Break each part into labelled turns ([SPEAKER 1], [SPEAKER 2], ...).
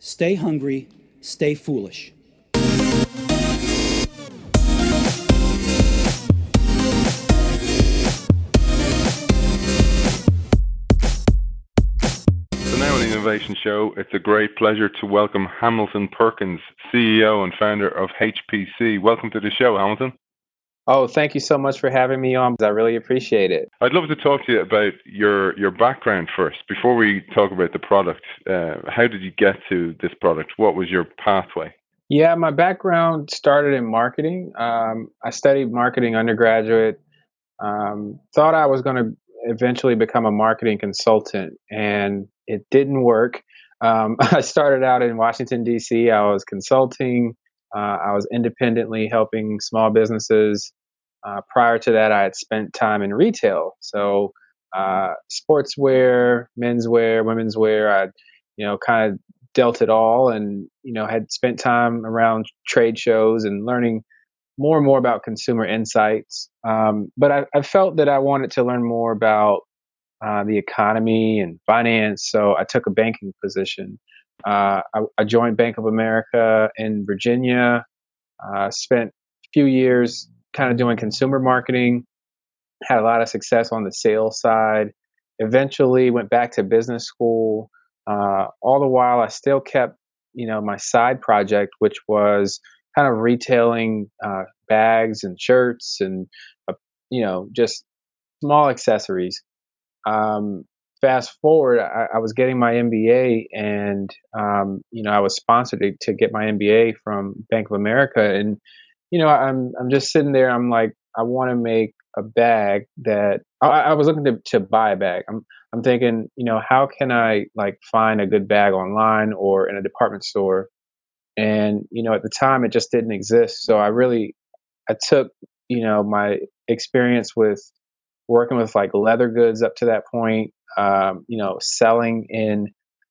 [SPEAKER 1] Stay hungry, stay foolish.
[SPEAKER 2] So now on the Innovation Show, it's a great pleasure to welcome Hamilton Perkins, CEO and founder of HPC. Welcome to the show, Hamilton.
[SPEAKER 3] Oh, thank you so much for having me on. I really appreciate it.
[SPEAKER 2] I'd love to talk to you about your your background first. Before we talk about the product, uh, how did you get to this product? What was your pathway?
[SPEAKER 3] Yeah, my background started in marketing. Um, I studied marketing undergraduate. Um, thought I was going to eventually become a marketing consultant, and it didn't work. Um, I started out in Washington D.C. I was consulting. Uh, I was independently helping small businesses. Uh, prior to that, I had spent time in retail, so uh, sportswear, menswear, women's wear. I, you know, kind of dealt it all, and you know, had spent time around trade shows and learning more and more about consumer insights. Um, but I, I, felt that I wanted to learn more about uh, the economy and finance, so I took a banking position. Uh, I, I, joined Bank of America in Virginia. Uh, spent a few years kind of doing consumer marketing. Had a lot of success on the sales side. Eventually, went back to business school. Uh, all the while, I still kept, you know, my side project, which was kind of retailing uh, bags and shirts and, uh, you know, just small accessories. Um, fast forward, I, I, was getting my MBA, and um, you know, I was sponsored to, to, get my MBA from Bank of America, and you know, I'm I'm just sitting there. I'm like, I want to make a bag that I, I was looking to, to buy a bag. I'm I'm thinking, you know, how can I like find a good bag online or in a department store? And you know, at the time, it just didn't exist. So I really, I took you know my experience with working with like leather goods up to that point, um, you know, selling in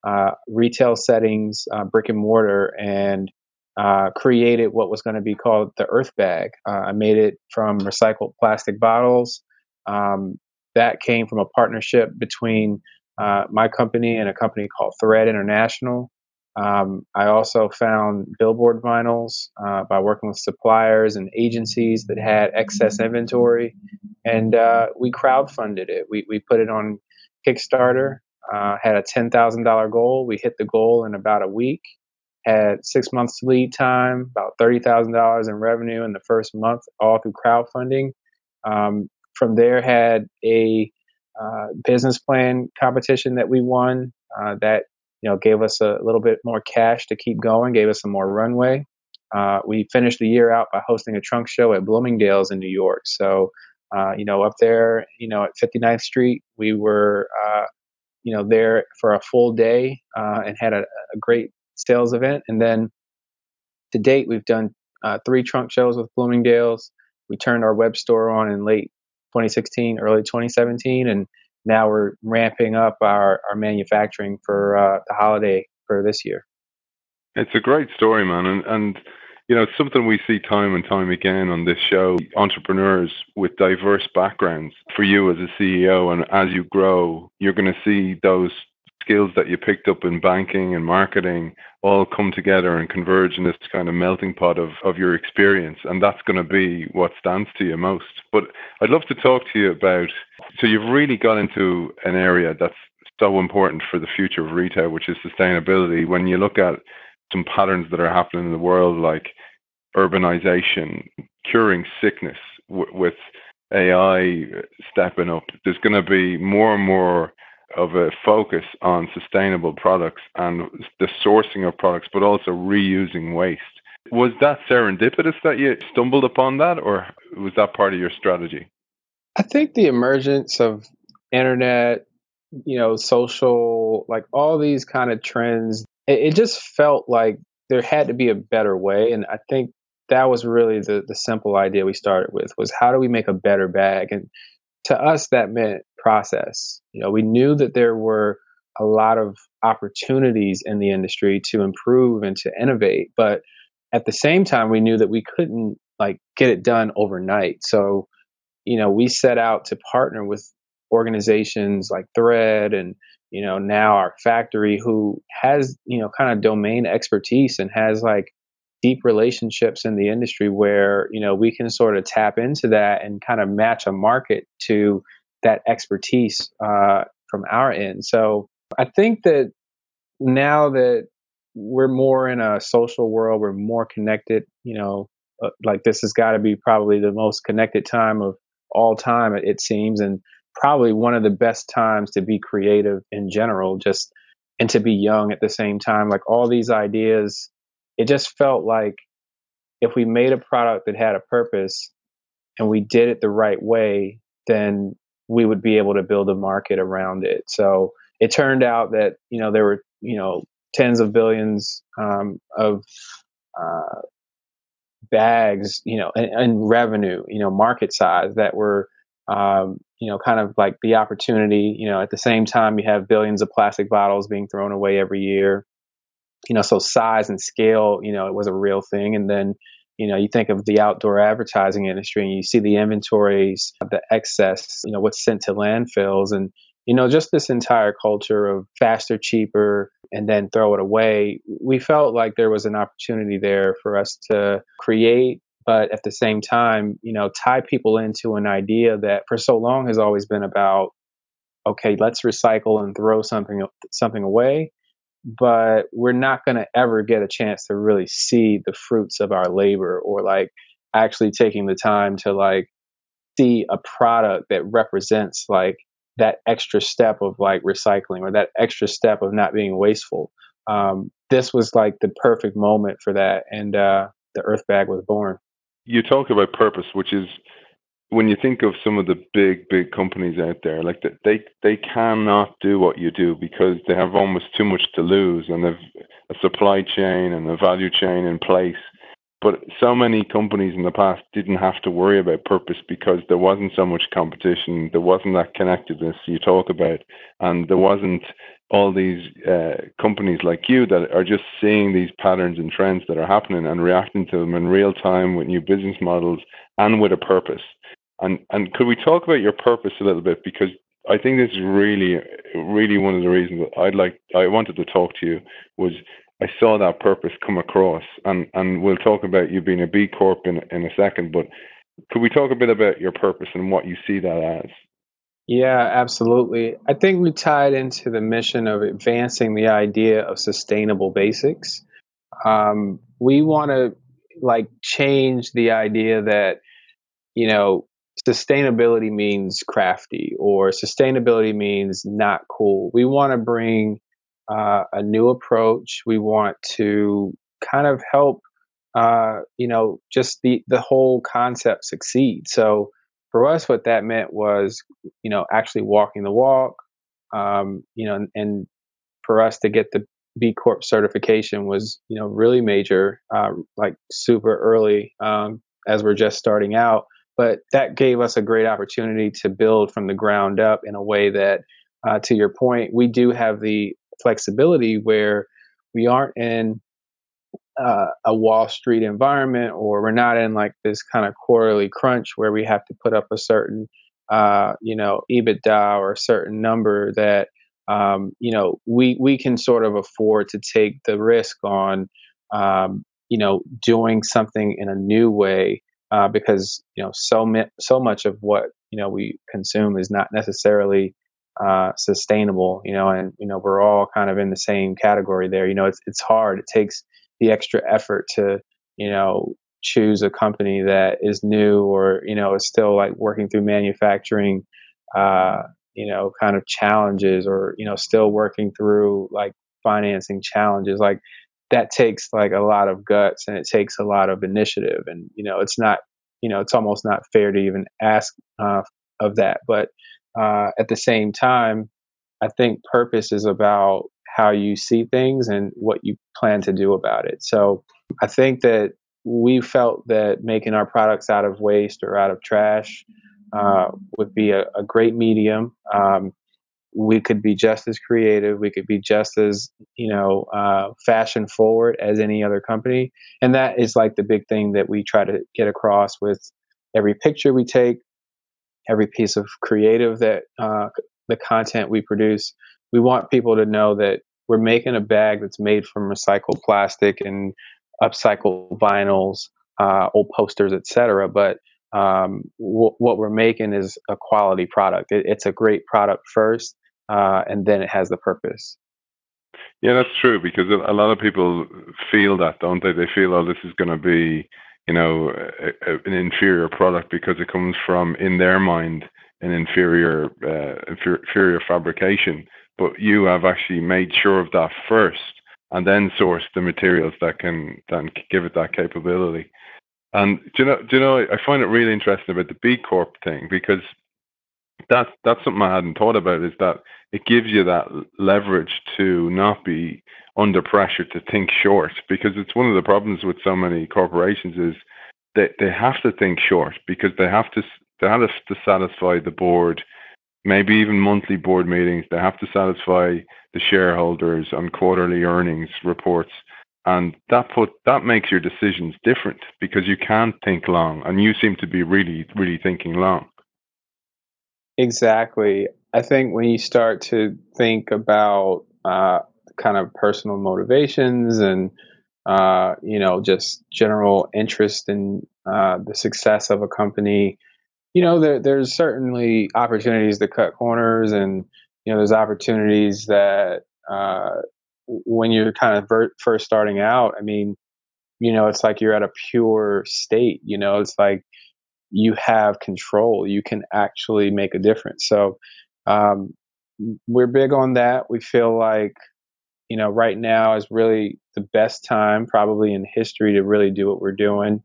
[SPEAKER 3] uh, retail settings, uh, brick and mortar, and uh, created what was going to be called the Earth Bag. Uh, I made it from recycled plastic bottles. Um, that came from a partnership between uh, my company and a company called Thread International. Um, I also found billboard vinyls uh, by working with suppliers and agencies that had excess inventory, and uh, we crowdfunded it. We, we put it on Kickstarter, uh, had a $10,000 goal. We hit the goal in about a week, had six months lead time, about $30,000 in revenue in the first month, all through crowdfunding. Um, from there, had a uh, business plan competition that we won uh, that you know gave us a little bit more cash to keep going, gave us some more runway. Uh, we finished the year out by hosting a trunk show at Bloomingdale's in New York. So, uh, you know, up there, you know, at 59th Street, we were, uh, you know, there for a full day uh, and had a, a, great sales event. And then to date, we've done uh, three trunk shows with Bloomingdale's. We turned our web store on in late 2016, early 2017, and now we're ramping up our, our manufacturing for uh, the holiday for this year.
[SPEAKER 2] It's a great story, man, and and you know it's something we see time and time again on this show. Entrepreneurs with diverse backgrounds. For you as a CEO, and as you grow, you're going to see those skills that you picked up in banking and marketing all come together and converge in this kind of melting pot of, of your experience. And that's going to be what stands to you most. But I'd love to talk to you about so you've really got into an area that's so important for the future of retail, which is sustainability. When you look at some patterns that are happening in the world, like urbanization, curing sickness w- with AI stepping up, there's going to be more and more of a focus on sustainable products and the sourcing of products, but also reusing waste. Was that serendipitous that you stumbled upon that, or was that part of your strategy?
[SPEAKER 3] I think the emergence of internet, you know, social, like all these kind of trends, it, it just felt like there had to be a better way. And I think that was really the, the simple idea we started with was how do we make a better bag? And to us, that meant process. You know, we knew that there were a lot of opportunities in the industry to improve and to innovate, but at the same time, we knew that we couldn't like get it done overnight. So, you know, we set out to partner with organizations like Thread and you know, now our factory who has, you know, kind of domain expertise and has like deep relationships in the industry where, you know, we can sort of tap into that and kind of match a market to that expertise uh, from our end. So I think that now that we're more in a social world, we're more connected, you know, uh, like this has got to be probably the most connected time of all time, it seems. And probably one of the best times to be creative in general, just and to be young at the same time. Like all these ideas, it just felt like if we made a product that had a purpose and we did it the right way, then we would be able to build a market around it. So it turned out that, you know, there were, you know, tens of billions um, of uh, bags, you know, and, and, revenue, you know, market size that were um, you know, kind of like the opportunity, you know, at the same time, you have billions of plastic bottles being thrown away every year. You know, so size and scale, you know, it was a real thing. And then, you know, you think of the outdoor advertising industry and you see the inventories, the excess, you know, what's sent to landfills and, you know, just this entire culture of faster, cheaper, and then throw it away. We felt like there was an opportunity there for us to create but at the same time, you know, tie people into an idea that for so long has always been about, okay, let's recycle and throw something something away, but we're not going to ever get a chance to really see the fruits of our labor or like actually taking the time to like see a product that represents like that extra step of like recycling or that extra step of not being wasteful. Um, this was like the perfect moment for that, and uh, the Earth Bag was born
[SPEAKER 2] you talk about purpose, which is when you think of some of the big, big companies out there, like they they cannot do what you do because they have almost too much to lose, and they've a supply chain and a value chain in place. But so many companies in the past didn't have to worry about purpose because there wasn't so much competition, there wasn't that connectedness you talk about, and there wasn't all these uh, companies like you that are just seeing these patterns and trends that are happening and reacting to them in real time with new business models and with a purpose. And and could we talk about your purpose a little bit because I think this is really really one of the reasons I'd like I wanted to talk to you was I saw that purpose come across and and we'll talk about you being a B Corp in in a second but could we talk a bit about your purpose and what you see that as?
[SPEAKER 3] Yeah, absolutely. I think we tied into the mission of advancing the idea of sustainable basics. Um, we want to like change the idea that, you know, sustainability means crafty or sustainability means not cool. We want to bring uh, a new approach. We want to kind of help, uh, you know, just the, the whole concept succeed. So, for us, what that meant was, you know, actually walking the walk, um, you know, and, and, for us to get the B Corp certification was, you know, really major, uh, like super early um, as we're just starting out. But that gave us a great opportunity to build from the ground up in a way that, uh, to your point, we do have the flexibility where we aren't in uh, a Wall Street environment, or we're not in like this kind of quarterly crunch where we have to put up a certain, uh, you know, EBITDA or a certain number that, um, you know, we we can sort of afford to take the risk on, um, you know, doing something in a new way uh, because you know so mi- so much of what you know we consume is not necessarily uh, sustainable, you know, and you know we're all kind of in the same category there. You know, it's it's hard. It takes the extra effort to you know choose a company that is new or you know is still like working through manufacturing uh, you know kind of challenges or you know still working through like financing challenges like that takes like a lot of guts and it takes a lot of initiative and you know it's not you know it's almost not fair to even ask uh, of that but uh, at the same time i think purpose is about how you see things and what you plan to do about it. So I think that we felt that making our products out of waste or out of trash uh, would be a, a great medium. Um, we could be just as creative. We could be just as you know uh, fashion forward as any other company, and that is like the big thing that we try to get across with every picture we take, every piece of creative that uh, the content we produce we want people to know that we're making a bag that's made from recycled plastic and upcycled vinyls, uh, old posters, etc. But um, w- what we're making is a quality product. It, it's a great product first, uh, and then it has the purpose.
[SPEAKER 2] Yeah, that's true because a lot of people feel that, don't they? They feel, oh, this is going to be, you know, a, a, an inferior product because it comes from, in their mind, an inferior, uh, inferior fabrication. But you have actually made sure of that first, and then source the materials that can then give it that capability. And do you know, do you know, I find it really interesting about the B Corp thing because that's that's something I hadn't thought about. Is that it gives you that leverage to not be under pressure to think short because it's one of the problems with so many corporations is that they have to think short because they have to they have to satisfy the board maybe even monthly board meetings they have to satisfy the shareholders on quarterly earnings reports and that put that makes your decisions different because you can't think long and you seem to be really really thinking long
[SPEAKER 3] exactly I think when you start to think about uh, kind of personal motivations and uh, you know just general interest in uh, the success of a company, you know there, there's certainly opportunities to cut corners, and you know there's opportunities that uh, when you're kind of ver- first starting out. I mean, you know it's like you're at a pure state. You know it's like you have control. You can actually make a difference. So um, we're big on that. We feel like, you know, right now is really the best time, probably in history, to really do what we're doing.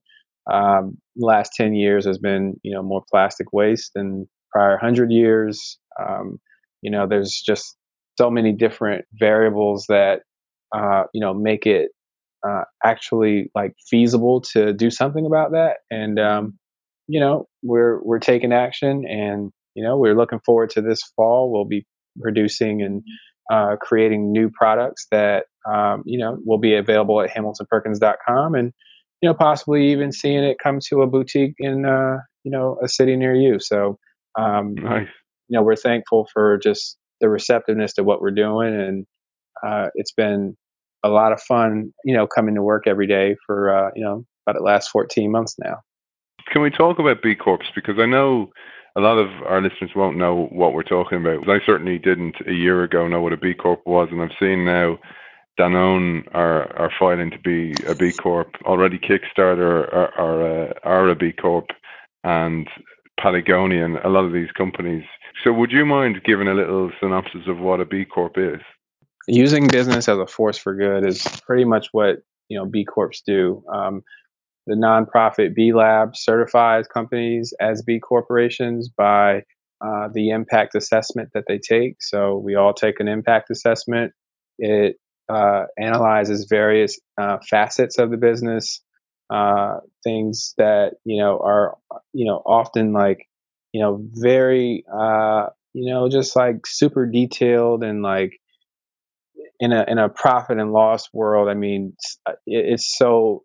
[SPEAKER 3] Um, last 10 years has been, you know, more plastic waste than prior 100 years. Um, you know, there's just so many different variables that, uh, you know, make it uh, actually like feasible to do something about that. And, um, you know, we're, we're taking action and, you know, we're looking forward to this fall. We'll be producing and uh, creating new products that, um, you know, will be available at hamiltonperkins.com and, you know, possibly even seeing it come to a boutique in, uh, you know, a city near you. So, um, nice. you know, we're thankful for just the receptiveness to what we're doing. And uh, it's been a lot of fun, you know, coming to work every day for, uh, you know, about the last 14 months now.
[SPEAKER 2] Can we talk about B Corps? Because I know a lot of our listeners won't know what we're talking about. I certainly didn't a year ago know what a B Corp was, and I've seen now Danone are are filing to be a B Corp. Already Kickstarter are are, uh, are a B Corp, and Patagonia and a lot of these companies. So, would you mind giving a little synopsis of what a B Corp is?
[SPEAKER 3] Using business as a force for good is pretty much what you know B Corps do. Um, the nonprofit B Lab certifies companies as B corporations by uh, the impact assessment that they take. So we all take an impact assessment. It uh, analyzes various uh, facets of the business, uh, things that you know are you know often like you know very uh, you know just like super detailed and like in a in a profit and loss world. I mean, it's, it's so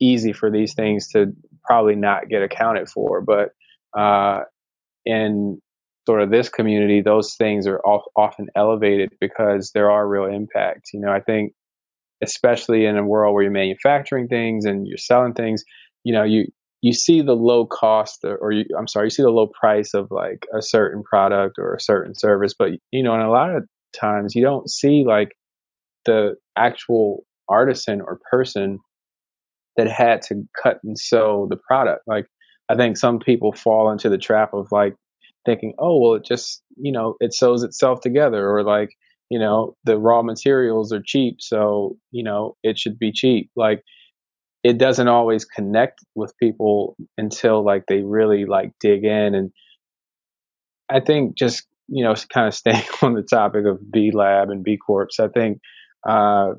[SPEAKER 3] easy for these things to probably not get accounted for. But uh, in sort of this community, those things are often elevated because there are real impacts. You know, I think especially in a world where you're manufacturing things and you're selling things, you know, you you see the low cost or, you, I'm sorry, you see the low price of like a certain product or a certain service, but you know, in a lot of times you don't see like the actual artisan or person that had to cut and sew the product. Like I think some people fall into the trap of like thinking, oh well, it just you know it sews itself together, or like you know the raw materials are cheap, so you know it should be cheap. Like it doesn't always connect with people until like they really like dig in and I think just you know kind of staying on the topic of B Lab and B Corps, I think uh,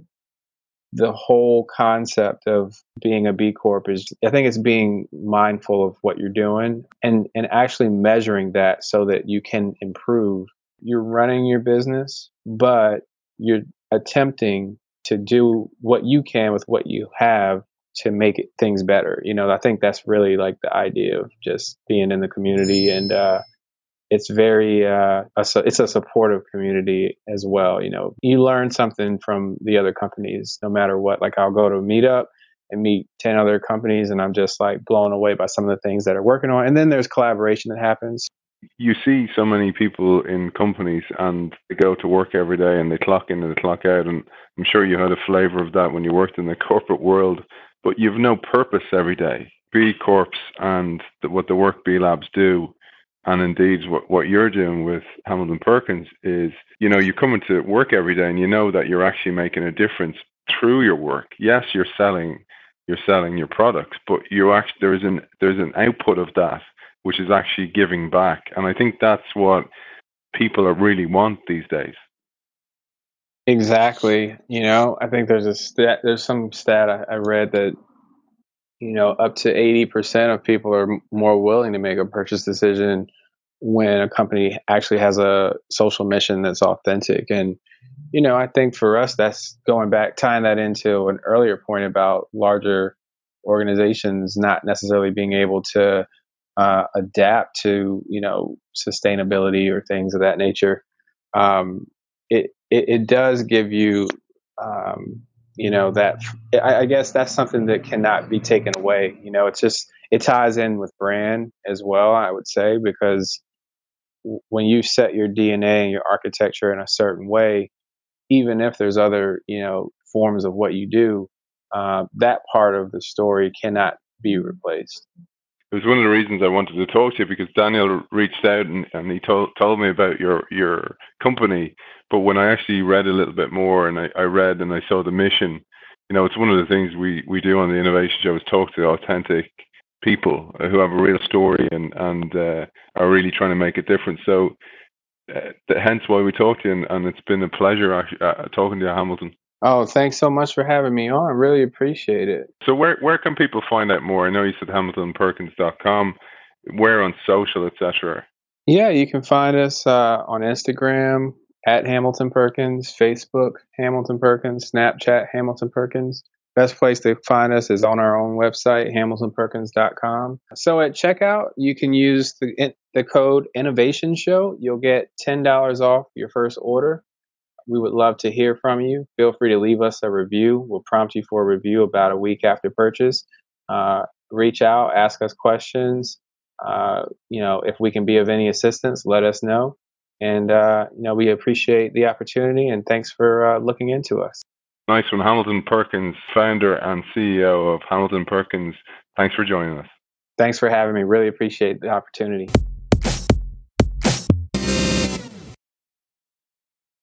[SPEAKER 3] the whole concept of being a B Corp is, I think it's being mindful of what you're doing and, and actually measuring that so that you can improve. You're running your business, but you're attempting to do what you can with what you have to make things better. You know, I think that's really like the idea of just being in the community and, uh, it's very uh, a, it's a supportive community as well. You know, you learn something from the other companies, no matter what. Like I'll go to a meetup and meet 10 other companies and I'm just like blown away by some of the things that are working on. And then there's collaboration that happens.
[SPEAKER 2] You see so many people in companies and they go to work every day and they clock in and they clock out. And I'm sure you had a flavor of that when you worked in the corporate world, but you've no purpose every day. B Corps and the, what the Work B Labs do and indeed what, what you're doing with Hamilton Perkins is, you know, you come into work every day and you know that you're actually making a difference through your work. Yes, you're selling you're selling your products, but you actually there's an there's an output of that which is actually giving back. And I think that's what people really want these days.
[SPEAKER 3] Exactly. You know, I think there's a stat there's some stat I, I read that you know, up to 80% of people are more willing to make a purchase decision when a company actually has a social mission that's authentic. And, you know, I think for us, that's going back, tying that into an earlier point about larger organizations not necessarily being able to uh, adapt to, you know, sustainability or things of that nature. Um, it, it, it, does give you, um, you know that I, I, guess that's something that cannot be taken away you know it's just it ties in with brand as well i would say because when you set your dna and your architecture in a certain way even if there's other you know forms of what you do uh, that part of the story cannot be replaced
[SPEAKER 2] it was one of the reasons I wanted to talk to you because Daniel reached out and, and he told told me about your your company. But when I actually read a little bit more and I, I read and I saw the mission, you know, it's one of the things we, we do on the innovation show is talk to authentic people who have a real story and and uh, are really trying to make a difference. So, uh, hence why we talked to you, and, and it's been a pleasure uh, talking to you, Hamilton.
[SPEAKER 3] Oh, thanks so much for having me on. I really appreciate it.
[SPEAKER 2] So where where can people find out more? I know you said hamiltonperkins.com. Where on social, etc.
[SPEAKER 3] Yeah, you can find us uh, on Instagram at Hamilton Perkins, Facebook Hamilton Perkins, Snapchat Hamilton Perkins. Best place to find us is on our own website, hamiltonperkins.com. So at checkout, you can use the the code Innovation Show. You'll get ten dollars off your first order. We would love to hear from you. Feel free to leave us a review. We'll prompt you for a review about a week after purchase. Uh, reach out, ask us questions. Uh, you know, if we can be of any assistance, let us know. And, uh, you know, we appreciate the opportunity and thanks for uh, looking into us.
[SPEAKER 2] Nice one. Hamilton Perkins, founder and CEO of Hamilton Perkins. Thanks for joining us.
[SPEAKER 3] Thanks for having me. Really appreciate the opportunity.